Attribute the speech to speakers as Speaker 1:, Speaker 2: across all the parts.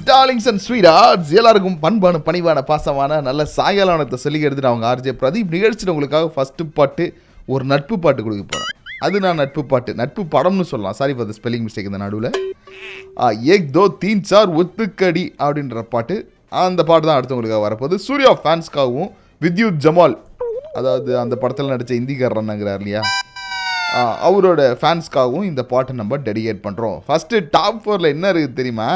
Speaker 1: குட்டீஸ் darlings and sweet arts எல்லாருக்கும் பண்பான பணிவான பாசமான நல்ல சாயங்காலத்தை சொல்லி எடுத்துட்டு அவங்க ஆர்ஜே பிரதீப் நிகழ்ச்சியில் உங்களுக்காக ஃபஸ்ட்டு பாட்டு ஒரு நட்பு பாட்டு கொடுக்க போகிறேன் அது நான் நட்பு பாட்டு. நட்பு படம்னு சொல்லலாம். Sorry for the spelling mistake இந்த நடுவில். ஏக் தோ தீன் சார் ஒத்துக்கடி அப்படின்ற பாட்டு. அந்த பாட்டு தான் அடுத்து உங்களுக்காக வரப்போகுது. சூர்யா ஃபேன்ஸ்க்காகவும் வித்யுத் ஜமால் அதாவது அந்த படத்தில் நடித்த இந்திக்காரன்னாங்கிறார் இல்லையா? அவரோட ஃபேன்ஸ்க்காகவும் இந்த பாட்டை நம்ம டெடிகேட் பண்ணுறோம் ஃபஸ்ட்டு டாப் ஃபோரில் என்ன இருக்குது தெரியுமா?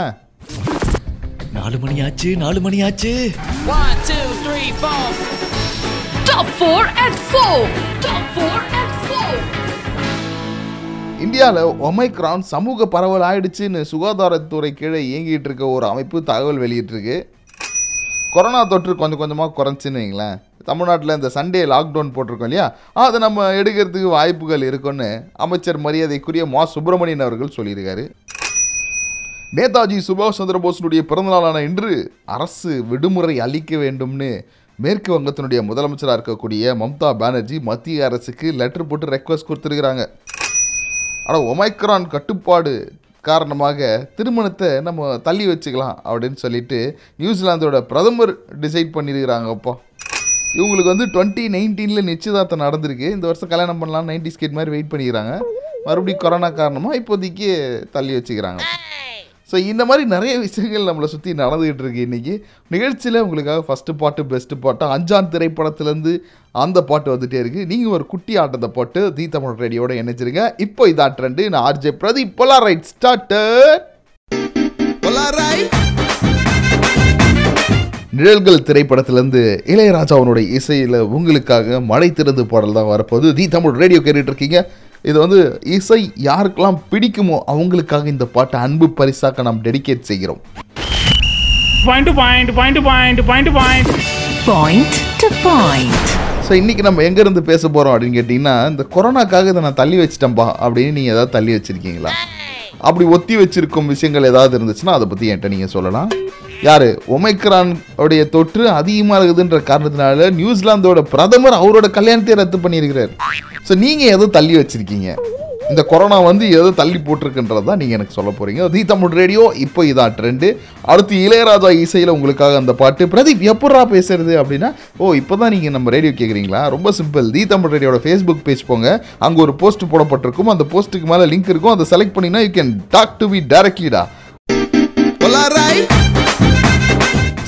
Speaker 2: நாலு மணி ஆச்சு நாலு மணி ஆச்சு
Speaker 3: One, two, three, four.
Speaker 4: Top 4 at 4. Top 4 at 4.
Speaker 1: இந்தியாவில் ஒமைக்ரான் சமூக பரவல் ஆயிடுச்சுன்னு சுகாதாரத்துறை கீழே இயங்கிட்டு இருக்க ஒரு அமைப்பு தகவல் வெளியிட்டிருக்கு கொரோனா தொற்று கொஞ்சம் கொஞ்சமாக குறைஞ்சுன்னு வைங்களேன் தமிழ்நாட்டில் இந்த சண்டே லாக்டவுன் போட்டிருக்கோம் இல்லையா அதை நம்ம எடுக்கிறதுக்கு வாய்ப்புகள் இருக்குன்னு அமைச்சர் மரியாதைக்குரிய மா சுப்பிரமணியன் அவர்கள் சொல்லியிருக்காரு நேதாஜி சுபாஷ் சந்திர போஸினுடைய பிறந்தநாளான இன்று அரசு விடுமுறை அளிக்க வேண்டும்னு மேற்கு வங்கத்தினுடைய முதலமைச்சராக இருக்கக்கூடிய மம்தா பானர்ஜி மத்திய அரசுக்கு லெட்டர் போட்டு ரெக்வஸ்ட் கொடுத்துருக்குறாங்க. ஆனால் ஒமைக்ரான் கட்டுப்பாடு காரணமாக திருமணத்தை நம்ம தள்ளி வச்சுக்கலாம் அப்படின்னு சொல்லிட்டு நியூசிலாந்தோட பிரதமர் டிசைட் பண்ணியிருக்கிறாங்கப்பா இவங்களுக்கு வந்து டுவெண்ட்டி நைன்டீனில் நிச்சயதார்த்தம் நடந்திருக்கு. இந்த வருஷம் கல்யாணம் பண்ணலாம் நைன்டி ஸ்கேட் மாதிரி வெயிட் பண்ணிக்கிறாங்க. மறுபடியும் கொரோனா காரணமாக இப்போதைக்கு தள்ளி வச்சுக்கிறாங்க. ஸோ இந்த மாதிரி நிறைய விஷயங்கள் நம்மளை சுற்றி நடந்துகிட்டு இருக்கு இன்றைக்கி நிகழ்ச்சியில் உங்களுக்காக ஃபஸ்ட்டு பாட்டு பெஸ்ட்டு பாட்டு அஞ்சான் திரைப்படத்துலேருந்து அந்த பாட்டு வந்துட்டே இருக்குது நீங்கள் ஒரு குட்டி ஆட்டத்தை போட்டு தி தமிழ் ரேடியோட இணைச்சிருங்க இப்போ இதான் ட்ரெண்டு நான் ஆர்ஜே பிரதீப் பொலா ரைட் ஸ்டார்டர் நிழல்கள் திரைப்படத்திலேருந்து இளையராஜாவனுடைய இசையில் உங்களுக்காக மழை திறந்து பாடல் தான் வரப்போகுது. தி தமிழ் ரேடியோ கேட்டுட்டு இருக்கீங்க. இது வந்து இசை யாருக்கெல்லாம் பிடிக்குமோ அவங்களுக்காக இந்த பாட்டை அன்பு பரிசாக்க நாம் டெடிகேட் செய்கிறோம்
Speaker 5: point to point, point to point, point to point.
Speaker 4: Point to point.
Speaker 1: So இன்றைக்கி நம்ம எங்கேருந்து பேச போகிறோம் அப்படின்னு கேட்டிங்கன்னா இந்த கொரோனாக்காக இதை நான் தள்ளி வச்சிட்டேன்பா அப்படின்னு நீங்கள் ஏதாவது தள்ளி வச்சுருக்கீங்களா அப்படி ஒத்தி வச்சிருக்கும் விஷயங்கள் ஏதாவது இருந்துச்சுன்னா அதை பற்றி என்கிட்ட நீங்கள் சொல்லலாம் யார்? ஒமைக்ரான் உடைய தொற்று அதிகமாக இருக்குதுன்ற காரணத்தினால நியூசிலாந்தோட பிரதமர் அவரோட கல்யாணத்தை ரத்து பண்ணியிருக்கிறார். ஸோ நீங்கள் எதோ தள்ளி வச்சிருக்கீங்க? இந்த கொரோனா வந்து எதோ தள்ளி போட்டிருக்குன்றது தான் நீங்கள் எனக்கு சொல்ல போகிறீங்க தி தமிழ் ரேடியோ இப்போ இதான் ட்ரெண்டு. அடுத்து இளையராஜா இசையில் உங்களுக்காக அந்த பாட்டு. பிரதீப் எப்பட்றா பேசுறது அப்படின்னா ஓ இப்போ தான் நீங்கள் நம்ம ரேடியோ கேட்குறீங்களா ரொம்ப சிம்பிள். தி தமிழ் ரேடியோட ஃபேஸ்புக் பேஜ் போங்க. அங்கே ஒரு போஸ்ட் போடப்பட்டிருக்கும். அந்த போஸ்ட்டுக்கு மேலே லிங்க் இருக்கும். அதை செலக்ட் பண்ணிங்கன்னா you can talk to. B டேரக்ட்லிடா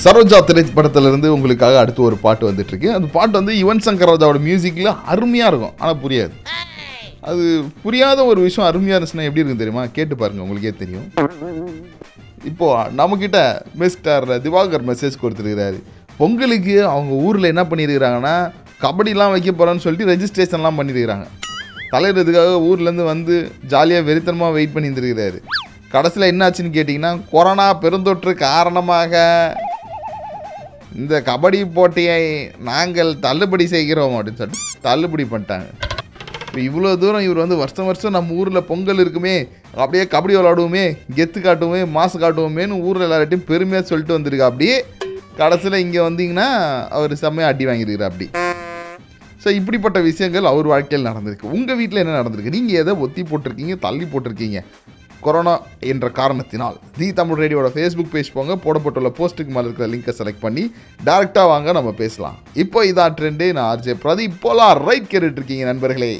Speaker 1: சரோஜா திரைப்படத்திலிருந்து உங்களுக்காக அடுத்து ஒரு பாட்டு வந்துட்டு இருக்கு அந்த பாட்டு வந்து யுவன் சங்கர் ராஜாவோட மியூசிக்கில் அருமையாக இருக்கும். ஆனால் புரியாது. அது புரியாத ஒரு விஷயம் அருமையாக இருந்துச்சுன்னா எப்படி இருக்கும் தெரியுமா? கேட்டு பாருங்க உங்களுக்கே தெரியும். இப்போ நம்மக்கிட்ட மிஸ்டர் திவாகர் மெசேஜ் கொடுத்துருக்கிறாரு. பொங்கலுக்கு அவங்க ஊரில் என்ன பண்ணியிருக்கிறாங்கன்னா கபடிலாம் வைக்க போகிறோன்னு சொல்லிட்டு ரெஜிஸ்ட்ரேஷன்லாம் பண்ணியிருக்கிறாங்க. தலையிடுறதுக்காக ஊர்லேருந்து வந்து ஜாலியாக வெறித்தனமாக வெயிட் பண்ணியிருந்துருக்கிறாரு. கடைசியில் என்னாச்சுன்னு கேட்டிங்கன்னா கொரோனா பெருந்தொற்று காரணமாக இந்த கபடி போட்டியை நாங்கள் தள்ளுபடி செய்கிறோம் அப்படின்னு சொல்லிட்டு தள்ளுபடி பண்ணிட்டாங்க. இப்போ இவ்வளோ தூரம் இவர் வந்து வருஷம் வருஷம் நம்ம ஊரில் பொங்கல் இருக்குமே அப்படியே கபடி விளாடுவோமே கெத்து காட்டுவோமே மாசு காட்டுவோமேன்னு ஊரில் எல்லார்ட்டையும் பெருமையாக சொல்லிட்டு வந்திருக்கா அப்படி கடைசியில் இங்கே வந்தீங்கன்னா அவர் செம்மையாக அடி வாங்கியிருக்கிறார் அப்படி. ஸோ இப்படிப்பட்ட விஷயங்கள் அவர் வாழ்க்கையில் நடந்திருக்கு. உங்கள் வீட்டில் என்ன நடந்திருக்கு? நீங்கள் எதை ஒத்தி போட்டிருக்கீங்க தள்ளி போட்டிருக்கீங்க? கொரோனா என்ற காரணத்தினால். தி தமிழ் ரேடியோட ஃபேஸ்புக் பேஜ் போங்க. போடப்பட்டுள்ள போஸ்ட்டுக்கு மேலே இருக்கிற லிங்கை செலக்ட் பண்ணி டேரெக்டாக வாங்க நம்ம பேசலாம். இப்போ இதான் ட்ரெண்டு நான் ஆர்ஜே பிரதீப் போலா ரைட் கேட்டுட்டு இருக்கீங்க நண்பர்களே.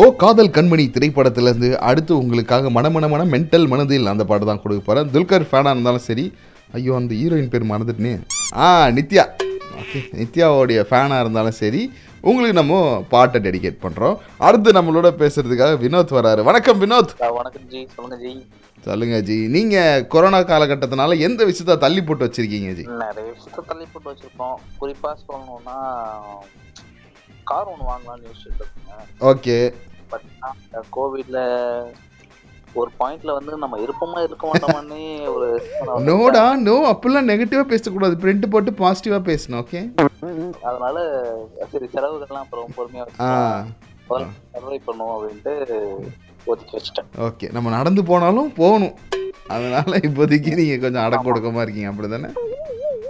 Speaker 1: ஓ காதல் கண்மணி திரைப்படத்திலேருந்து அடுத்து உங்களுக்காக மனமன மன மென்டல் மனதில் அந்த பாட்டு தான் கொடுக்க போகிறேன் துல்கர் ஃபேனாக இருந்தாலும் சரி. ஐயோ அந்த ஹீரோயின் பேர் மறந்துட்டுனே. ஆ நித்யா. ஓகே நித்யாவோடைய ஃபேனாக இருந்தாலும் சரி. உங்களுக்கு நம்ம பாட்டை டெடிகேட் பண்ணுறோம் அடுத்து நம்மளோட பேசுறதுக்காக வினோத் வராரு. வணக்கம் வினோத்.
Speaker 6: வணக்கம் ஜி. சொல்லுங்க ஜி.
Speaker 1: சொல்லுங்க ஜி. நீங்கள் கொரோனா காலகட்டத்தினால எந்த விஷயத்த தள்ளி போட்டு வச்சிருக்கீங்க ஜி?
Speaker 6: நிறைய விஷயத்த தள்ளி போட்டு வச்சிருக்கோம். குறிப்பா சொல்லணும்னா கார் ஒன்று வாங்கலாம்னு யோசிச்சுட்டு
Speaker 1: ஓகே.
Speaker 6: பட் கோவிட்ல ஒரு பாயிண்ட்ல வந்து நம்ம இருப்போமா இருக்க மாட்டோமான்னு ஒரு
Speaker 1: நோடா நோ அப்படிலாம் நெகட்டிவாக பேசக்கூடாது. பிரிண்ட் போட்டு பாசிட்டிவாக பேசணும் ஓகே
Speaker 6: அதனால சரி செலவுகள்லாம் அப்புறம் பொறுமையா
Speaker 1: ஆ.
Speaker 6: சர்வை பண்ணுவோம் அப்படின்ட்டு ஒதுக்கி வச்சுட்டேன்.
Speaker 1: ஓகே நம்ம நடந்து போனாலும் போகணும். அதனால இப்போதைக்கு நீங்கள் கொஞ்சம் அடக்கொடுக்கமாக இருக்கீங்க அப்படி தானே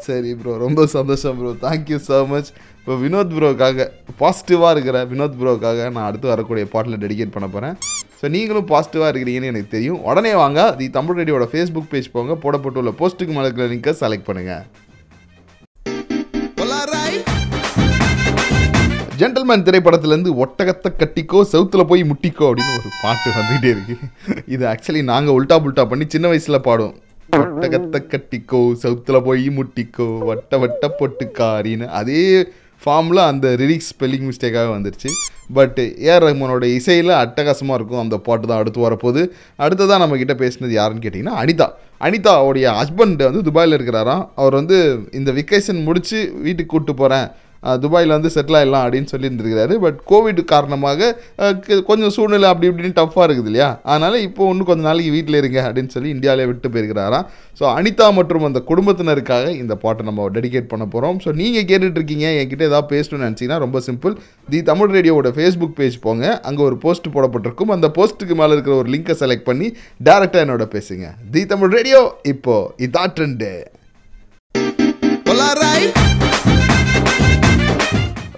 Speaker 1: சரி ப்ரோ ரொம்ப சந்தோஷம் ப்ரோ தேங்க்யூ ஸோ மச் இப்போ வினோத் ப்ரோக்காக பாசிட்டிவாக இருக்கிற வினோத் ப்ரோக்காக நான் அடுத்து வரக்கூடிய பாட்டில் டெடிகேட் பண்ண போகிறேன் ஸோ நீங்களும் பாசிட்டிவாக இருக்கிறீங்கன்னு எனக்கு தெரியும். உடனே வாங்க தி தமிழ் ரேடியோட ஃபேஸ்புக் பேஜ் போங்க போடப்பட்டுள்ள போஸ்ட்டுக்கு மேலே இருக்கிற லிங்கை செலக்ட் பண்ணுங்கள் ஜென்டல்மேன் திரைப்படத்துலேருந்து ஒட்டகத்தை கட்டிக்கோ சவுத்தில் போய் முட்டிக்கோ அப்படின்னு ஒரு பாட்டு வந்துகிட்டே இருக்கு. இது ஆக்சுவலி நாங்கள் உல்டா புல்டா பண்ணி சின்ன வயசில் பாடுவோம். ஒட்டகத்தை கட்டிக்கோ சவுத்தில் போய் முட்டிக்கோ வட்ட வட்ட பொட்டுக்காரின்னு. அதே ஃபார்மில் அந்த லிரிக்ஸ் ஸ்பெல்லிங் மிஸ்டேக்காக வந்துருச்சு. பட் ஏஆர் ரஹ்மானோட இசையில் அட்டகாசமாக இருக்கும் அந்த பாட்டு தான் அடுத்து வரப்போகுது. அடுத்ததான் நம்ம கிட்டே பேசினது யாருன்னு கேட்டிங்கன்னா அனிதா. அனிதா அவருடைய ஹஸ்பண்ட் வந்து துபாயில் இருக்கிறாராம். அவர் வந்து இந்த வெக்கேஷன் முடித்து வீட்டுக்கு கூப்பிட்டு போகிறேன் துபாயில் வந்து செட்டில் ஆகிடலாம் அப்படின்னு சொல்லியிருந்துருக்கிறாரு. பட் கோவிட் காரணமாக கொஞ்சம் சூழ்நிலை அப்படி இப்படின்னு டஃப்பாக இருக்குது இல்லையா? அதனால் இப்போ இன்னும் கொஞ்சம் நாளைக்கு வீட்டில் இருங்க அப்படின்னு சொல்லி இந்தியாவிலே விட்டு போயிருக்கிறாராம். ஸோ அனிதா மற்றும் அந்த குடும்பத்தினருக்காக இந்த பாட்டை நம்ம டெடிகேட் பண்ண போகிறோம் ஸோ நீங்கள் கேட்டுட்ருக்கீங்க என்கிட்ட ஏதாவது பேசணும்னு நினச்சிங்கன்னா ரொம்ப சிம்பிள் தி தமிழ் ரேடியோவோட ஃபேஸ்புக் பேஜ் போங்க. அங்கே ஒரு போஸ்ட் போடப்பட்டிருக்கும். அந்த போஸ்ட்டுக்கு மேலே இருக்கிற ஒரு லிங்கை செலக்ட் பண்ணி டேரெக்டாக என்னோட பேசுங்க. தி தமிழ் ரேடியோ இப்போது இதான் ட்ரெண்டு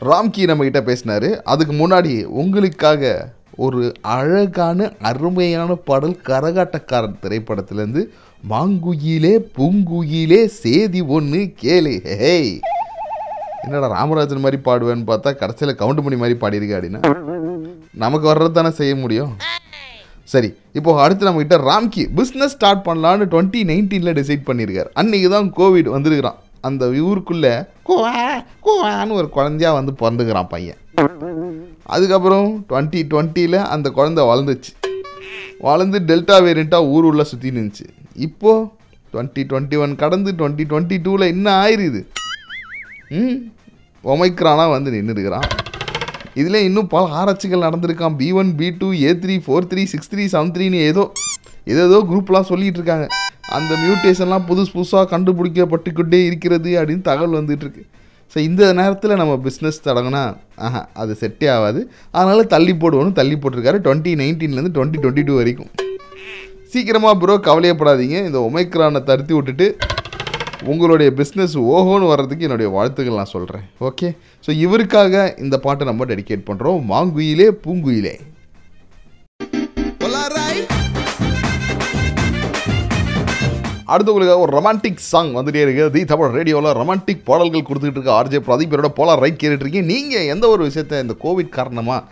Speaker 1: ராம்கி நம்ம கிட்ட பேசினாரு. அதுக்கு முன்னாடி உங்களுக்காக ஒரு அழகான அருமையான பாடல் கரகாட்டக்காரன் திரைப்படத்திலேருந்து மாங்குயிலே பூங்குயிலே சேதி ஒன்று கேளு. ஹேய் என்னடா ராமராஜன் மாதிரி பாடுவேன்னு பார்த்தா கடைசியில் கவுண்ட் பண்ணி மாதிரி பாடியிருக்க அப்படின்னா? நமக்கு வர்றது தானே செய்ய முடியும். சரி இப்போ அடுத்து நம்ம ராம்கி பிஸ்னஸ் ஸ்டார்ட் பண்ணலான்னு டுவெண்ட்டி நைன்டீனில் டிசைட் பண்ணியிருக்காரு. அன்றைக்கி தான் கோவிட் வந்திருக்கிறான். அந்த ஊருக்குள்ளே குவா குவான்னு ஒரு குழந்தையா வந்து பிறந்துக்கிறான் பையன். அதுக்கப்புறம் டுவெண்ட்டி டுவெண்ட்டியில் அந்த குழந்தை வளர்ந்துச்சு. வளர்ந்து டெல்டா வேரியண்ட்டாக ஊர் உள்ளே சுற்றி நின்றுச்சு இப்போது டுவெண்ட்டி டுவெண்ட்டி ஒன் கடந்து டுவெண்ட்டி டுவெண்ட்டி டூவில் என்ன ஆயிருது? ம்? ஒமைக்ரானாக வந்து நின்றுருக்கிறான் இதில் இன்னும் பல ஆராய்ச்சிகள் நடந்திருக்கான் B one B two A three four three six three seven த்ரீன்னு ஏதோ ஏதோ குரூப்லாம் சொல்லிகிட்டு இருக்காங்க. அந்த மியூட்டேஷன்லாம் புதுசு புதுசாக கண்டுபிடிக்கப்பட்டுக்கிட்டே இருக்கிறது அப்படின்னு தகவல் வந்துகிட்ருக்கு. ஸோ இந்த நேரத்தில் நம்ம பிஸ்னஸ் தொடங்கினா ஆஹா அது செட்டே ஆகாது. அதனால் தள்ளி போடுவோம்னு தள்ளி போட்டிருக்காரு டுவெண்ட்டி நைன்டீன்லேருந்து டுவெண்ட்டி டுவெண்ட்டி டூ வரைக்கும். சீக்கிரமாக ப்ரோ கவலையப்படாதீங்க. இந்த ஒமைக்ரானை தருத்தி விட்டுட்டு உங்களுடைய பிஸ்னஸ் ஓஹோன்னு வர்றதுக்கு என்னுடைய வாழ்த்துக்கள் நான் சொல்கிறேன் ஓகே ஸோ இவருக்காக இந்த பாட்டை நம்ம டெடிகேட் பண்ணுறோம் மாங்குயிலே பூங்குயிலே. அடுத்து உங்களுக்கு ஒரு ரொமான்டிக் சாங் வந்துட்டே இருக்கு தி தமிழ் ரேடியோவில் ரொமான்டிக் பாடல்கள் கொடுத்துட்டு இருக்க ஆர்ஜே பிரதீப் போலார் ரைட் கேட்டுட்டு இருக்கீங்க. நீங்கள் எந்த ஒரு விஷயத்தை இந்த கோவிட் காரணமாக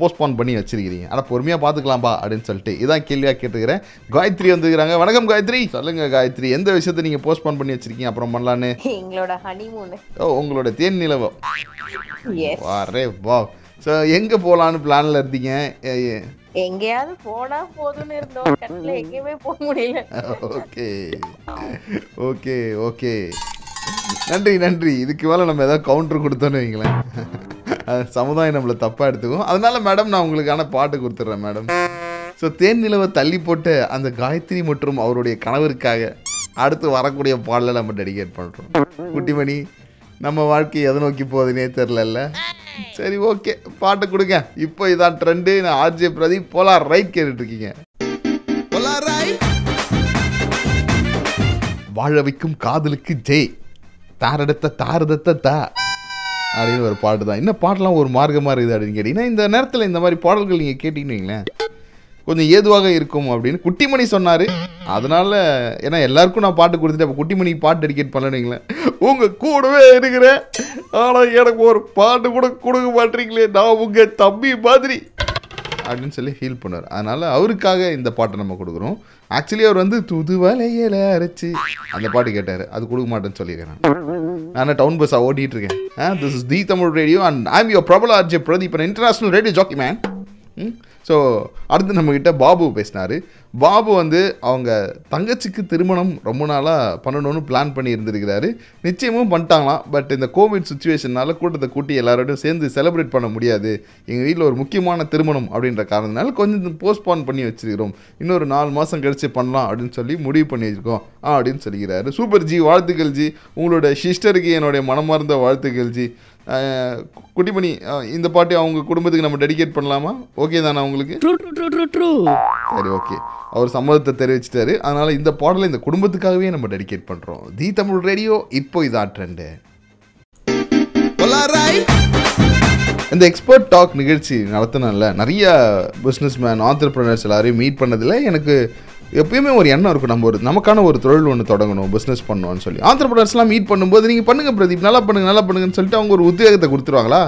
Speaker 1: போஸ்ட்போன் பண்ணி வச்சிருக்கிறீங்க? ஆனால் பொறுமையாக பார்த்துக்கலாம்பா அப்படின்னு சொல்லிட்டு. இதான் கேள்வியாக கேட்டுக்கிறேன். காயத்ரி வந்துக்கிறாங்க. வணக்கம் காயத்ரி. சொல்லுங்க காயத்ரி. எந்த விஷயத்தை நீங்கள் போஸ்ட்போன் பண்ணி வச்சிருக்கீங்க? அப்புறம் பண்ணலான்னு.
Speaker 7: எங்களோட ஹனிமூனு
Speaker 1: ஓ உங்களோட தேன் நிலவம்
Speaker 7: எஸ்
Speaker 1: அரே வா. ஸோ எங்கே போகலான்னு பிளானில் இருந்தீங்க?
Speaker 7: எங்கேயாவது போனா போதும்னு இருந்தோம். கட்டில எங்கேயுமே போக முடியல.
Speaker 1: ஓகே. Okay okay. நன்றி நன்றி. இதுக்கு மேலே நம்ம ஏதாவது கவுண்டர் கொடுத்தோன்னு வைங்களேன். சமுதாயம் நம்மளை தப்பாக எடுத்துக்கும். அதனால மேடம் நான் உங்களுக்கான பாட்டு கொடுத்துட்றேன் மேடம் ஸோ தேன் நிலவை தள்ளி போட்டு அந்த காயத்ரி மற்றும் அவருடைய கணவருக்காக அடுத்து வரக்கூடிய பாடலை நம்ம டெடிகேட் பண்ணுறோம் குட்டிமணி நம்ம வாழ்க்கை எதை நோக்கி போகுதுன்னே தெரிலல்ல சரி ஓகே. பாட்டு கொடுங்க. இப்போ இதான் ட்ரெண்டு நான் ஆர்ஜே பிரதீப் போலார் ரைட் கேட்டுட்ருக்கீங்க. வாழ வைக்கும் காதலுக்கு ஜெய். தாரடத்த தாரதத்த தா. அப்படின்னு ஒரு பாட்டு தான். இன்னும் பாட்டெலாம் ஒரு மார்க்கமாக இருக்குது அப்படின்னு கேட்டிங்கன்னா இந்த நேரத்தில் இந்த மாதிரி பாடல்கள் நீங்கள் கேட்டிங்கன்னு வைங்களேன். கொஞ்சம் ஏதுவாக இருக்கும் அப்படின்னு குட்டிமணி சொன்னார். அதனால் ஏன்னா எல்லாருக்கும் நான் பாட்டு கொடுத்துட்டு அப்போ குட்டிமணி பாட்டு டெடிகேட் பண்ணலைங்களேன் உங்கள் கூடவே இருக்கிறேன். ஆனால் எனக்கு ஒரு பாட்டு கூட கொடுக்க மாட்டீங்களே நான் உங்கள் தம்பி மாதிரி. அப்படின்னு சொல்லி ஃபீல் பண்ணார் அதனால் அவருக்காக இந்த பாட்டை நம்ம கொடுக்குறோம். ஆக்சுவலி அவர் வந்து துது வலையில அரைச்சி அந்த பாட்டு கேட்டார். அது கொடுக்க மாட்டேன்னு சொல்லியிருக்கேன் நான். டவுன் பஸ்ஸாக ஓட்டிகிட்டு இருக்கேன். This is the Tamil radio and I'm your பிரபல RJ Pradeep international radio jockey man so அடுத்து நம்மக்கிட்ட பாபு பேசினார். பாபு வந்து அவங்க தங்கச்சிக்கு திருமணம் ரொம்ப நாளாக பண்ணணும்னு பிளான் பண்ணி இருந்திருக்கிறாரு. நிச்சயமும் பண்ணிட்டாங்களாம். பட் இந்த கோவிட் சுச்சுவேஷனால கூட்டத்தை கூட்டி எல்லாரோடையும் சேர்ந்து செலிப்ரேட் பண்ண முடியாது. எங்கள் வீட்டில் ஒரு முக்கியமான திருமணம் அப்படின்ற காரணத்தினால கொஞ்சம் போஸ்ட்போன் பண்ணி வச்சிருக்கிறோம். இன்னொரு நாலு மாதம் கழிச்சு பண்ணலாம் அப்படின்னு சொல்லி முடிவு பண்ணி வச்சுருக்கோம். ஆ அப்படின்னு சொல்லிக்கிறாரு. சூப்பர் ஜி வாழ்த்துக்கள் ஜி உங்களோட சிஸ்டருக்கு என்னுடைய மனமார்ந்த வாழ்த்துக்கள் ஜி குட்டிமணி இந்த பாட்டு அவங்க குடும்பத்துக்கு நம்ம டெடிகேட் பண்ணலாமா? ஓகே தானே உங்களுக்கு?
Speaker 2: True true true true true
Speaker 1: சரி ஓகே அவர் சம்மதத்தை தெரிவிச்சிட்டாரு. அதனால இந்த பாடலை இந்த குடும்பத்துக்காகவே நம்ம டெடிகேட் பண்ணுறோம் தி தமிழ் ரேடியோ இப்போ இதான் ட்ரெண்டு இந்த எக்ஸ்பர்ட் டாக் நிகழ்ச்சி நடத்தினால நிறைய பிஸ்னஸ் மேன் ஆண்டர்பிரினர்ஸ் எல்லாரையும் மீட் பண்ணதில் எனக்கு எப்பயுமே ஒரு எண்ணம் இருக்கும். நம்ம ஒரு நமக்கான ஒரு தொழில் ஒன்று தொடங்கணும் பிஸ்னஸ் பண்ணணும்னு சொல்லி. ஆண்டர்பிரினர்ஸ்லாம் மீட் பண்ணும்போது நீங்கள் பண்ணுங்க பிரதீப். நல்லா பண்ணுங்க நல்லா பண்ணுங்கன்னு சொல்லிட்டு அவங்க ஒரு உத்வேகத்தை கொடுத்துருவாங்களா?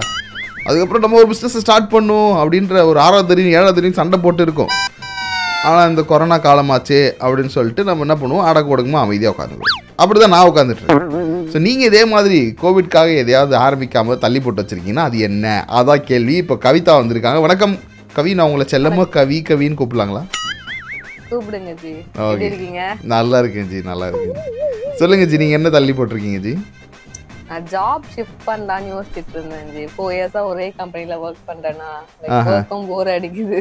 Speaker 1: அதுக்கப்புறம் நம்ம ஒரு பிஸ்னஸை ஸ்டார்ட் பண்ணும் அப்படின்ற ஒரு ஆறாவது தெரியும் ஏழாவது தெரியும் சண்டை போட்டு இருக்கும். ஆனால் இந்த கொரோனா காலமாச்சே அப்படின்னு சொல்லிட்டு நம்ம என்ன பண்ணுவோம்? அடக்கு ஒடுக்கமாக அமைதியாக உட்காந்துக்குவோம். அப்படி தான் நான் உட்காந்துட்ருக்கேன் ஸோ நீங்கள் இதே மாதிரி கோவிட்காக எதையாவது ஆரம்பிக்காமல் தள்ளி போட்டு வச்சிருக்கீங்கன்னா அது என்ன? அதான் கேள்வி. இப்போ கவிதா வந்திருக்காங்க. வணக்கம். கவி நான் உங்களை செல்லமாக கவி கவின்னு கூப்பிடலாங்களா?
Speaker 7: கூப்பிடுங்க ஜி.
Speaker 1: நல்லா இருக்கேன் ஜி நல்லா இருக்கேன் சொல்லுங்க ஜி நீங்கள் என்ன தள்ளி போட்டிருக்கீங்க ஜி?
Speaker 7: நான் ஜாப் ஷிஃப்ட் பண்ணலாம்னு யோசிச்சுட்டு இருந்தேன் ஜி ஃபோர் இயர்ஸா ஒரே கம்பெனில ஒர்க் பண்றேன்னா. ஒர்க்கும் போர் அடிக்குது.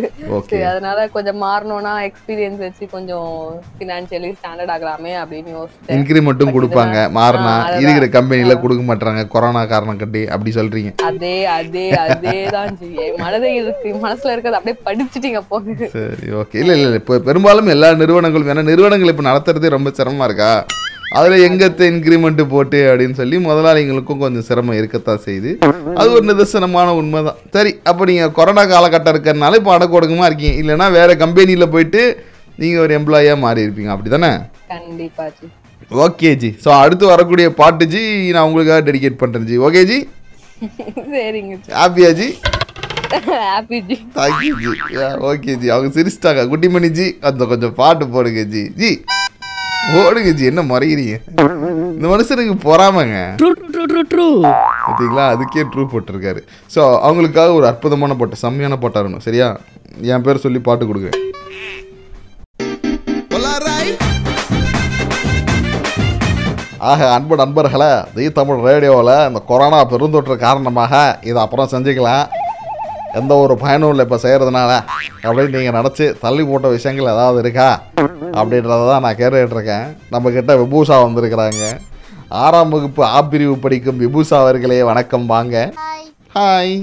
Speaker 7: சரி, அதனால கொஞ்சம் மாறணும்னா எக்ஸ்பீரியன்ஸ் வச்சு கொஞ்சம் ஃபினான்ஷியலி ஸ்டாண்டர்ட் ஆகலாமே அப்படின்னு யோசிச்சேன்.
Speaker 1: இன்க்ரிமெண்ட்டும் கொடுப்பாங்க. மாறினா. இருக்கிற கம்பெனியில் கொடுக்க மாட்டாங்க கொரோனா காரணம் கட்டி அப்படி சொல்கிறீங்க
Speaker 7: அதே அதே அதே தான் ஜி. மனதை இருக்கு. மனசுல இருக்கிறது அப்படியே படிச்சுட்டீங்க போகுது
Speaker 1: சரி ஓகே இல்லை இல்லை இப்போ பெரும்பாலும் எல்லா நிறுவனங்களும் ஏன்னா நிறுவனங்கள் இப்போ நடத்துறதே ரொம்ப சிரமமாக இருக்கா? அதில் எங்கத்த இன்க்ரிமெண்ட்டு போட்டு அப்படின்னு சொல்லி முதலாளிங்களுக்கும் கொஞ்சம் சிரமம் இருக்கத்தான் செய்யுது. அது ஒரு நிதர்சனமான உண்மை தான் சரி அப்போ நீங்கள் கொரோனா காலகட்டம் இருக்கிறனால இப்போ அடக்கு ஒடுக்கமாக இருக்கீங்க. இல்லைன்னா வேறு கம்பெனியில் போயிட்டு நீங்கள் ஒரு எம்ப்ளாயியாக மாறி இருப்பீங்க. அப்படி தானே
Speaker 7: கண்டிப்பா ஜி.
Speaker 1: Okay G. ஸோ அடுத்து வரக்கூடிய பாட்டு ஜி நான் உங்களுக்காக டெடிகேட் பண்ணுறேன் ஜி. ஓகே ஜி?
Speaker 7: சரிங்க
Speaker 1: ஹாப்பியா ji?
Speaker 7: Happy ji.
Speaker 1: Thank you ji. Okay ji. அவங்க சிரிச்சிட்டாங்க. குட்டிமணி ஜி அந்த கொஞ்சம் பாட்டு போடுங்க ஜி. ஜி. ஓடுங்க ஜி என்ன மறைகிறீங்க இந்த மனுஷனுக்கு பொறாமங்க. பார்த்தீங்களா அதுக்கே ட்ரூ போட்டிருக்காரு. ஸோ அவங்களுக்காக ஒரு அற்புதமான பாட்டு செம்மையான பாட்டாக இருக்கணும் சரியா? என் பேர் சொல்லி பாட்டு கொடுக்குறேன் ஆக அன்பு நண்பர்களே தி தமிழ் ரேடியோவில் இந்த கொரோனா பெருந்தொற்று காரணமாக இதை அப்புறம் செஞ்சுக்கலாம். எந்த ஒரு பயனும் இல்லை இப்போ செய்கிறதுனால அப்படின்னு நீங்கள் நினச்சி தள்ளி போட்ட விஷயங்கள் ஏதாவது இருக்கா? அப்படின்றத தான் நான் கேட்டுக்கிட்டு இருக்கேன் நம்மக்கிட்ட விபூஷா வந்திருக்கிறாங்க. ஆறாம் வகுப்பு ஆ பிரிவு படிக்கும் விபூஷா அவர்களே வணக்கம் வாங்க. ஹாய்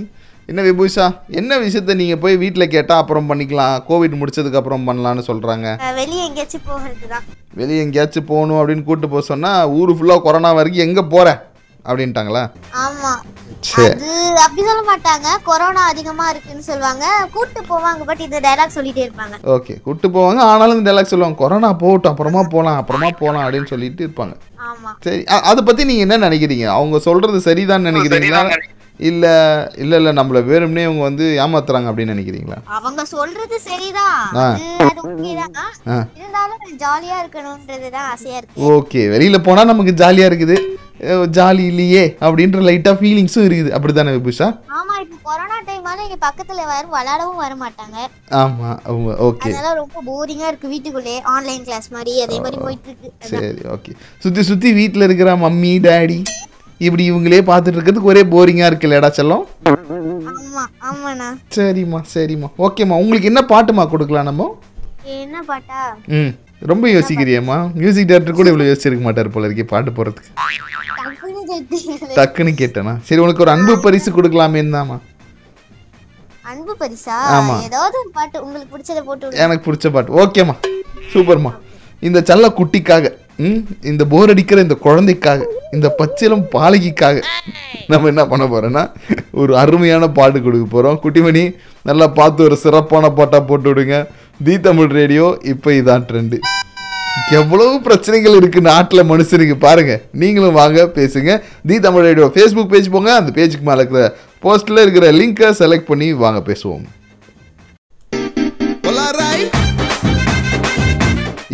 Speaker 1: என்ன விபூஷா? என்ன விஷயத்த நீங்கள் போய் வீட்டில் கேட்டால் அப்புறம் பண்ணிக்கலாம்? கோவிட் முடிச்சதுக்கு அப்புறம் பண்ணலான்னு சொல்கிறாங்க
Speaker 8: வெளியே எங்கேயாச்சும் போகிறது தான்
Speaker 1: வெளியே எங்கேயாச்சும் போகணும் அப்படின்னு கூப்பிட்டு போக சொன்னால் ஊர் ஃபுல்லாக கொரோனா வரைக்கும் எங்கே போகிற அப்படின்ட்டாங்களா?
Speaker 8: ஆமா.
Speaker 1: சரி
Speaker 8: அது அப்படி சொல்ல மாட்டாங்க. கொரோனா அதிகமா இருக்குன்னு சொல்லுவாங்க. கூட்டு போவாங்க பட் இந்த டைலாக் சொல்லிட்டே இருப்பாங்க.
Speaker 1: ஓகே. கூப்பிட்டு போவாங்க ஆனாலும் இந்த சொல்லுவாங்க. கொரோனா போகட்டும் அப்புறமா போகலாம் அப்புறமா போகலாம் அப்படின்னு சொல்லிட்டு இருப்பாங்க.
Speaker 8: ஆமா.
Speaker 1: சரி. அதை பற்றி நீங்கள் என்ன நினைக்கிறீங்க? அவங்க சொல்கிறது சரிதான் நினைக்கிறீங்களா இல்லை இல்லை இல்லை. நம்மளை வேணும்னே இவங்க வந்து ஏமாத்துறாங்க அப்படின்னு நினைக்கிறீங்களா?
Speaker 8: அவங்க சொல்றது சரிதான். இருந்தாலும் ஜாலியா இருக்கணும்ன்றது தான் ஆசையா இருக்கு.
Speaker 1: ஓகே. வெளியில் போனால் நமக்கு ஜாலியாக இருக்குது. ஜாலி இல்லையே அப்படின்ற லைட்டாக ஃபீலிங்ஸும் இருக்குது. அப்படி தானே விபுஷா?
Speaker 8: ஆமா இப்போ கொரோனா டைமால இங்க பக்கத்துல யாரும் விளையாடவும் வர மாட்டாங்க.
Speaker 1: ஆமாம் ஓகே
Speaker 8: அதனால ரொம்ப போரிங்கா இருக்கு வீட்டுக்குள்ளே ஆன்லைன் கிளாஸ் மாதிரி அதே மாதிரி போயிட்டு இருக்கு.
Speaker 1: சரி ஓகே சுற்றி சுற்றி வீட்டில் இருக்கிற மம்மி டாடி இப்படி இவங்களே பார்த்துட்டு இருக்கிறதுக்கு ஒரே போரிங்காக இருக்குல்லடா செல்லம்?
Speaker 8: ஆமா
Speaker 1: சரிம்மா சரிம்மா. ஓகேம்மா உங்களுக்கு என்ன பாட்டுமா கொடுக்கலாம் நம்ம?
Speaker 8: என்ன பாட்டா?
Speaker 1: ம். ரொம்ப யோசிக்கிறியம்மா? மியூசிக் டேரக்டர் கூட இவ்வளோ யோசிச்சிருக்க மாட்டார் போல இருக்கே பாட்டு போகிறதுக்கு
Speaker 8: டக்குன்னு
Speaker 1: கேட்டேனா? சரி உனக்கு ஒரு அன்பு பரிசு கொடுக்கலாமே தாம்மா
Speaker 8: அன்பு பரிசா. ஏதாவது ஒரு பாட்டு உங்களுக்கு பிடிச்சதை போட்டு.
Speaker 1: எனக்கு பிடிச்ச பாட்டு. ஓகேம்மா. சூப்பர்மா. இந்த செல்ல குட்டிக்காக இந்த போர் அடிக்கிற இந்த குழந்தைக்காக இந்த பச்சிலம் பாலகிக்காக நம்ம என்ன பண்ண போறோம்னா ஒரு அருமையான பாட்டு கொடுக்க போறோம். குட்டிமணி நல்லா பார்த்து ஒரு சிறப்பான பாட்டா போட்டு விடுங்க. தி தமிழ் ரேடியோ இப்போ இதான் ட்ரெண்டு எவ்வளவு பிரச்சனைகள் இருக்குது நாட்டில் மனுஷனுக்கு பாருங்க. நீங்களும் வாங்க பேசுங்க. The Tamil radio Facebook page போங்க. அந்த பேஜுக்கு மேலே இருக்கிற போஸ்ட்டில் இருக்கிற லிங்கை செலக்ட் பண்ணி வாங்க பேசுவோம்.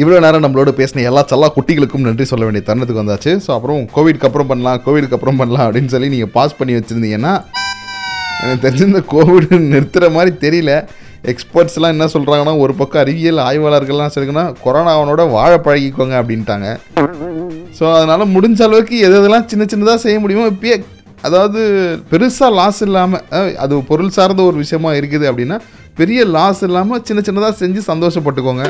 Speaker 1: இவ்வளோ நேரம் நம்மளோட பேசின எல்லா சல்லா குட்டிகளுக்கும் நன்றி சொல்ல வேண்டிய தருணத்துக்கு வந்தாச்சு. ஸோ அப்புறம் கோவிட்க்கு அப்புறம் பண்ணலாம் கோவிட்க்கு அப்புறம் பண்ணலாம் அப்படின்னு சொல்லி நீங்கள் பாஸ் பண்ணி வச்சுருந்தீங்கன்னா எனக்கு தெரிஞ்ச இந்த கோவிட் நிறுத்துகிற மாதிரி தெரியல. எக்ஸ்பர்ட்ஸ்லாம் என்ன சொல்கிறாங்கன்னா ஒரு பக்கம் அறிவியல் ஆய்வாளர்கள்லாம் சொல்லுங்கன்னா கொரோனாவனோட வாழ பழகிக்கோங்க அப்படின்ட்டாங்க. ஸோ அதனால் முடிஞ்ச அளவுக்கு எது எதெல்லாம் சின்ன சின்னதாக செய்ய முடியுமோ இப்பயே அதாவது பெருசாக லாஸ் இல்லாமல் அது பொருள் சார்ந்த ஒரு விஷயமா இருக்குது அப்படின்னா பெரிய லாஸ் இல்லாமல் சின்ன சின்னதாக செஞ்சு சந்தோஷப்பட்டுக்கோங்க.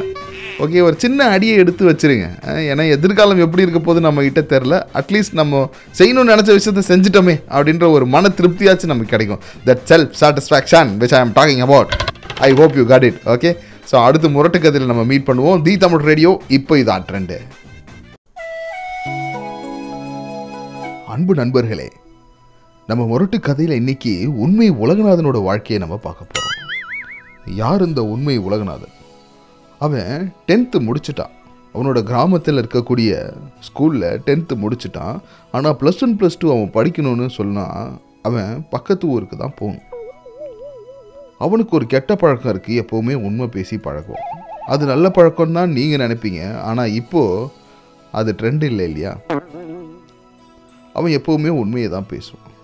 Speaker 1: ஓகே ஒரு சின்ன அடியை எடுத்து வச்சிருங்க. ஏன்னா எதிர்காலம் எப்படி இருக்க போது நம்ம கிட்ட தெரில அட்லீஸ்ட் நம்ம செய்யணும்னு நினச்ச விஷயத்த செஞ்சிட்டோமே அப்படின்ற ஒரு மன திருப்தியாச்சும் நமக்கு கிடைக்கும். That self satisfaction which I am talking about I hope you got it okay so அடுத்து முரட்டுக்கதில் கதையில் நம்ம மீட் பண்ணுவோம். தி தமிழ் ரேடியோ இப்போ இதான் ட்ரெண்டு அன்பு நண்பர்களே நம்ம முரட்டு கதையில் இன்னைக்கு உண்மை உலகநாதனோட வாழ்க்கையை நம்ம பார்க்க போகிறோம் யார் இந்த உண்மை உலகநாதன்? அவன் டென்த்து முடிச்சிட்டான். அவனோட கிராமத்தில் இருக்கக்கூடிய ஸ்கூலில் டென்த்து முடிச்சிட்டான். ஆனால் ப்ளஸ் ஒன் ப்ளஸ் டூ அவன் படிக்கணும்னு சொன்னால் அவன் பக்கத்து ஊருக்கு தான் போகணும். அவனுக்கு ஒரு கெட்ட பழக்கம் இருக்குது எப்போவுமே உண்மை பேசி பழக்கம் அது நல்ல பழக்கம் தான் நீங்கள் நினைப்பீங்க ஆனால் இப்போது அது ட்ரெண்ட் இல்லை இல்லையா? அவன் எப்போவுமே உண்மையை தான் பேசுவான்.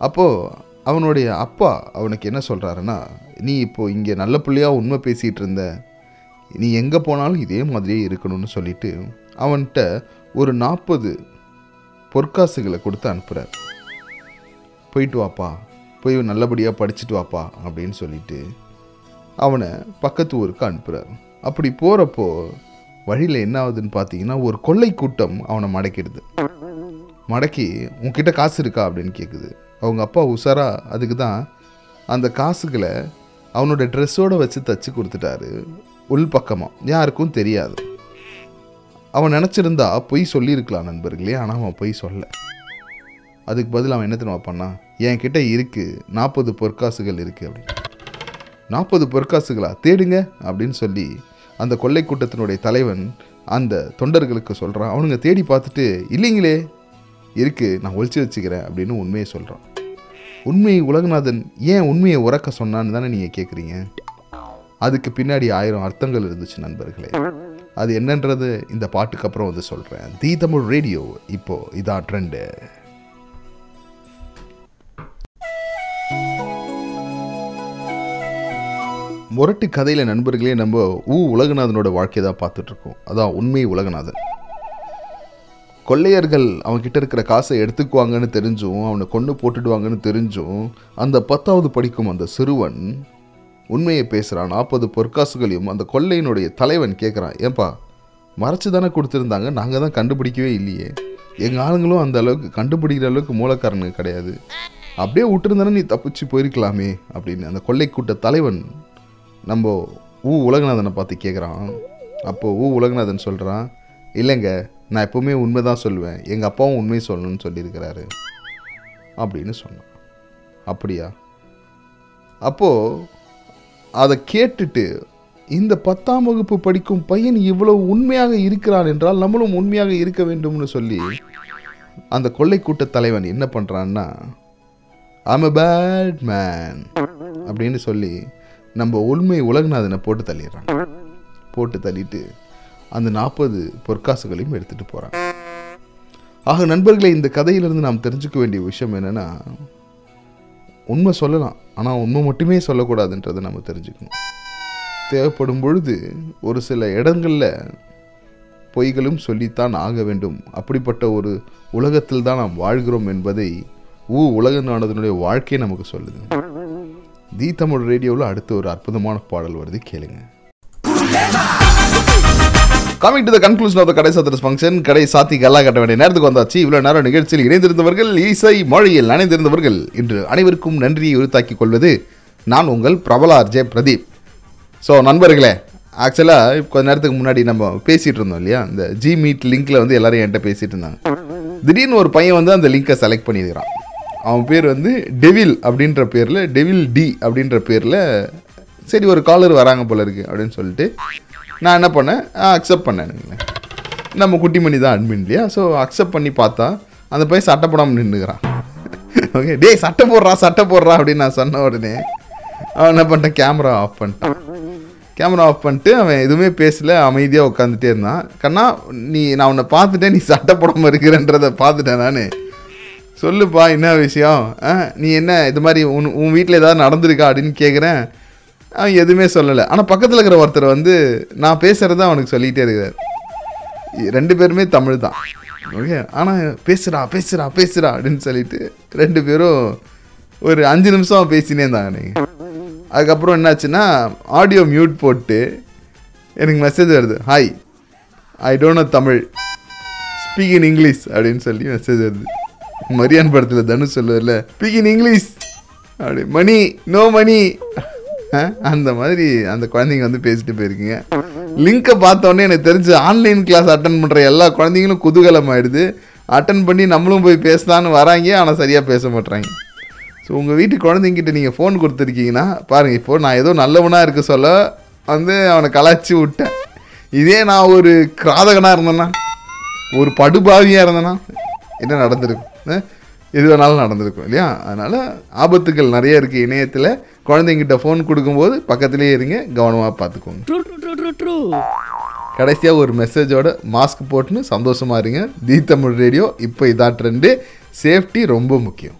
Speaker 1: அப்போது அவனுடைய அப்பா அவனுக்கு என்ன சொல்கிறாருன்னா நீ இப்போது இங்கே நல்ல பிள்ளையாக உண்மை பேசிகிட்டு இருந்த நீ எங்கே போனாலும் இதே மாதிரியே இருக்கணும்னு சொல்லிட்டு அவன்கிட்ட ஒரு நாற்பது பொற்காசுகளை கொடுத்து அனுப்புகிறார் போயிட்டு வாப்பா போய் நல்லபடியாக படிச்சுட்டு வாப்பா அப்படின்னு சொல்லிட்டு அவனை பக்கத்து ஊருக்கு அனுப்புகிறார் அப்படி போகிறப்போ வழியில் என்ன ஆகுதுன்னு பார்த்தீங்கன்னா ஒரு கொள்ளை கூட்டம் அவனை மடக்கிடுது. மடக்கி உன்கிட்ட காசு இருக்கா? அப்படின்னு கேட்குது அவங்க அப்பா உஷாரா அதுக்கு தான் அந்த காசுகளை அவனோட ட்ரெஸ்ஸோடு வச்சு தச்சு கொடுத்துட்டாரு. உள் பக்கமாக யாருக்கும் தெரியாது. அவன் நினச்சிருந்தா பொய் சொல்லியிருக்கலாம் நண்பர்களே ஆனால் அவன் பொய் சொல்ல. அதுக்கு பதில் அவன் என்ன தெரியுமா பண்ணான்? என்கிட்ட இருக்குது நாற்பது பொற்காசுகள் இருக்குது அப்படின்னு. நாற்பது பொற்காசுகளா? தேடுங்க அப்படின்னு சொல்லி அந்த கொள்ளை கூட்டத்தினுடைய தலைவன் அந்த தொண்டர்களுக்கு சொல்கிறான் அவனுங்க தேடி பார்த்துட்டு இல்லைங்களே இருக்குது நான் ஒழிச்சு வச்சுக்கிறேன் அப்படின்னு உண்மையை சொல்கிறான் உண்மையை உலகநாதன் ஏன் உண்மையை உறக்க சொன்னான்னு தானே நீங்கள் கேட்குறீங்க அதுக்கு பின்னாடி ஆயிரம் அர்த்தங்கள் இருந்துச்சு நண்பர்களே. அது என்னன்றது இந்த பாட்டுக்கு அப்புறம் வந்து சொல்கிறேன் தி தமிழ் ரேடியோ இப்போ இதான் ட்ரெண்டு. முரட்டு கதையில் நண்பர்களே நம்ம ஊ உலகநாதனோட வாழ்க்கையை தான் பார்த்துட்ருக்கோம். அதான் உண்மை உலகநாதன். கொள்ளையர்கள் அவன்கிட்ட இருக்கிற காசை எடுத்துக்குவாங்கன்னு தெரிஞ்சும் அவனை கொண்டு போட்டுடுவாங்கன்னு தெரிஞ்சும் அந்த பத்தாவது படிக்கும் அந்த சிறுவன் உண்மையை பேசுகிறான் நாற்பது பொற்காசுகளையும் அந்த கொள்ளையினுடைய தலைவன் கேட்குறான் ஏன்பா மறைச்சு தானே கொடுத்துருந்தாங்க நாங்கள் தான் கண்டுபிடிக்கவே இல்லையே. எங்கள் ஆளுங்களும் அந்த அளவுக்கு கண்டுபிடிக்கிற அளவுக்கு மூலக்காரனு கிடையாது. அப்படியே விட்டுருந்தானே நீ தப்பிச்சு போயிருக்கலாமே அப்படின்னு அந்த கொள்ளை கூட்ட தலைவன் நம்ம ஊ உலகநாதனை பார்த்து கேட்குறான் அப்போது ஊ உலகநாதன் சொல்கிறான் இல்லைங்க நான் எப்போவுமே உண்மை தான் சொல்லுவேன். எங்கள் அப்பாவும் உண்மை சொல்லணும்னு சொல்லியிருக்கிறாரு. அப்படின்னு சொன்னான். அப்படியா? அப்போது அதை கேட்டுட்டு இந்த பத்தாம் வகுப்பு படிக்கும் பையன் இவ்வளவு உண்மையாக இருக்கிறான் என்றால் நம்மளும் உண்மையாக இருக்க வேண்டும்னு சொல்லி அந்த கொள்ளை கூட்ட தலைவன் என்ன பண்ணுறான்னா ஐம் அ பேட் மேன் அப்படின்னு சொல்லி நம்ம உண்மை உலகநாதனை போட்டு தள்ளிடுறான் போட்டு தள்ளிட்டு அந்த நாற்பது பொற்காசுகளையும் எடுத்துகிட்டு போகிறாங்க ஆக நண்பர்களை இந்த கதையிலிருந்து நாம் தெரிஞ்சுக்க வேண்டிய விஷயம் என்னென்னா உண்மை சொல்லலாம் ஆனால் உண்மை மட்டுமே சொல்லக்கூடாதுன்றதை நம்ம தெரிஞ்சுக்கணும். தேவைப்படும் பொழுது ஒரு சில இடங்களில் பொய்களும் சொல்லித்தான் ஆக வேண்டும். அப்படிப்பட்ட ஒரு உலகத்தில் தான் நாம் வாழ்கிறோம் என்பதை ஊ உலக நாடகத்தினுடைய வாழ்க்கையை நமக்கு சொல்லுது. தி தமிழ் ரேடியோவில் அடுத்து ஒரு அற்புதமான பாடல் வருது கேளுங்க. Coming to the conclusion of the கடை சாத்திர ஃபங்க்ஷன் கடை சாத்தி கல்லா கட்ட வேண்டிய நேரத்துக்கு வந்தாச்சு இவ்வளோ நேரம் நிகழ்ச்சியில் இணைந்திருந்தவர்கள் இசை மொழியில் அணைந்திருந்தவர்கள் இன்று அனைவருக்கும் நன்றியை உறுத்தாக்கிக் கொள்வது நான் உங்கள் பிரபல அர்ஜே பிரதீப் ஸோ நண்பர்களே ஆக்சுவலாக கொஞ்ச நேரத்துக்கு முன்னாடி நம்ம பேசிகிட்டு இருந்தோம் இல்லையா? இந்த ஜி மீட் லிங்க்கில் வந்து எல்லோரும் என்கிட்ட பேசிகிட்டு இருந்தாங்க திடீர்னு ஒரு பையன் வந்து அந்த லிங்கை செலக்ட் பண்ணியிருக்கிறான். அவன் பேர் வந்து டெவில் அப்படின்ற பேரில் டெவில் டி அப்படின்ற பேரில் சரி ஒரு காலர் வராங்க போல இருக்கு அப்படின்னு சொல்லிட்டு நான் என்ன பண்ணேன்? அக்செப்ட் பண்ணேனுங்க நம்ம குட்டிமணி தான் அட்மின் இல்லையா? ஸோ அக்செப்ட் பண்ணி பார்த்தா அந்த பையன் சட்டை போடாமல் நின்றுக்கிறான் ஓகே டேய் சட்டை போடுறா சட்டை போடுறா அப்படின்னு நான் சொன்ன உடனே அவன் என்ன பண்ணிட்டான்? கேமரா ஆஃப் பண்ணிட்டான். கேமரா ஆஃப் பண்ணிட்டு அவன் எதுவுமே பேசல அமைதியாக உட்காந்துட்டே இருந்தான். கண்ணா நீ நான் உன்னை பார்த்துட்டேன் நீ சட்டை போடாமல் இருக்கிறன்றதை பார்த்துட்டேன் நான். சொல்லுப்பா என்ன விஷயம்? ஆ நீ என்ன இது மாதிரி உன் உன் வீட்டில் ஏதாவது நடந்திருக்கா அப்படின்னு கேட்குறேன் அவன் எதுவுமே சொல்லலை. ஆனால் பக்கத்தில் இருக்கிற ஒருத்தர் வந்து நான் பேசுகிறத அவனுக்கு சொல்லிகிட்டே இருக்கிறார் ரெண்டு பேருமே தமிழ் தான். ஓகே ஆனால் பேசுடா பேசுடா பேசுகிறா அப்படின்னு சொல்லிட்டு ரெண்டு பேரும் ஒரு அஞ்சு நிமிஷம் பேசினே இருந்தாங்க நீங்கள் அதுக்கப்புறம் என்னாச்சுன்னா ஆடியோ மியூட் போட்டு எனக்கு மெசேஜ் வருது. Hi I don't know Tamil. Speak in English அப்படின்னு சொல்லி மெசேஜ் வருது. மரியான் படத்தில் தனுஷ் சொல்லுவார்ல ஸ்பீக் இன் இங்கிலீஷ் அப்படி மணி நோ மணி அந்த மாதிரி அந்த குழந்தைங்க வந்து பேசிட்டு போயிருக்கீங்க. லிங்கை பார்த்தோன்னே எனக்கு தெரிஞ்சு ஆன்லைன் கிளாஸ் அட்டன் பண்ணுற எல்லா குழந்தைங்களும் குதூகலம் ஆகிடுது அட்டன் பண்ணி நம்மளும் போய் பேசலான்னு வராங்க ஆனால் சரியாக பேச மாட்றாங்க. ஸோ உங்கள் வீட்டு குழந்தைங்கிட்ட நீங்கள் ஃபோன் கொடுத்துருக்கீங்கன்னா பாருங்கள் இப்போ நான் ஏதோ நல்லவனாக இருக்க சொல்ல வந்து அவனை கலாச்சி விட்டேன். இதே நான் ஒரு கிராதகனாக இருந்தேன்னா ஒரு படுபாவியாக இருந்தேன்னா என்ன நடந்திருக்கும் எது வேணாலும் நடந்திருக்கும் இல்லையா? அதனால் ஆபத்துகள் நிறைய இருக்குது இணையத்தில். குழந்தைங்கிட்ட ஃபோன் கொடுக்கும்போது பக்கத்துலேயே இருங்க கவனமாக பார்த்துக்கோங்க. கடைசியாக ஒரு மெசேஜோட மாஸ்க் போட்டுன்னு சந்தோஷமாக இருங்க. தி தமிழ் ரேடியோ இப்போ இதான் ட்ரெண்டு சேஃப்டி ரொம்ப முக்கியம்.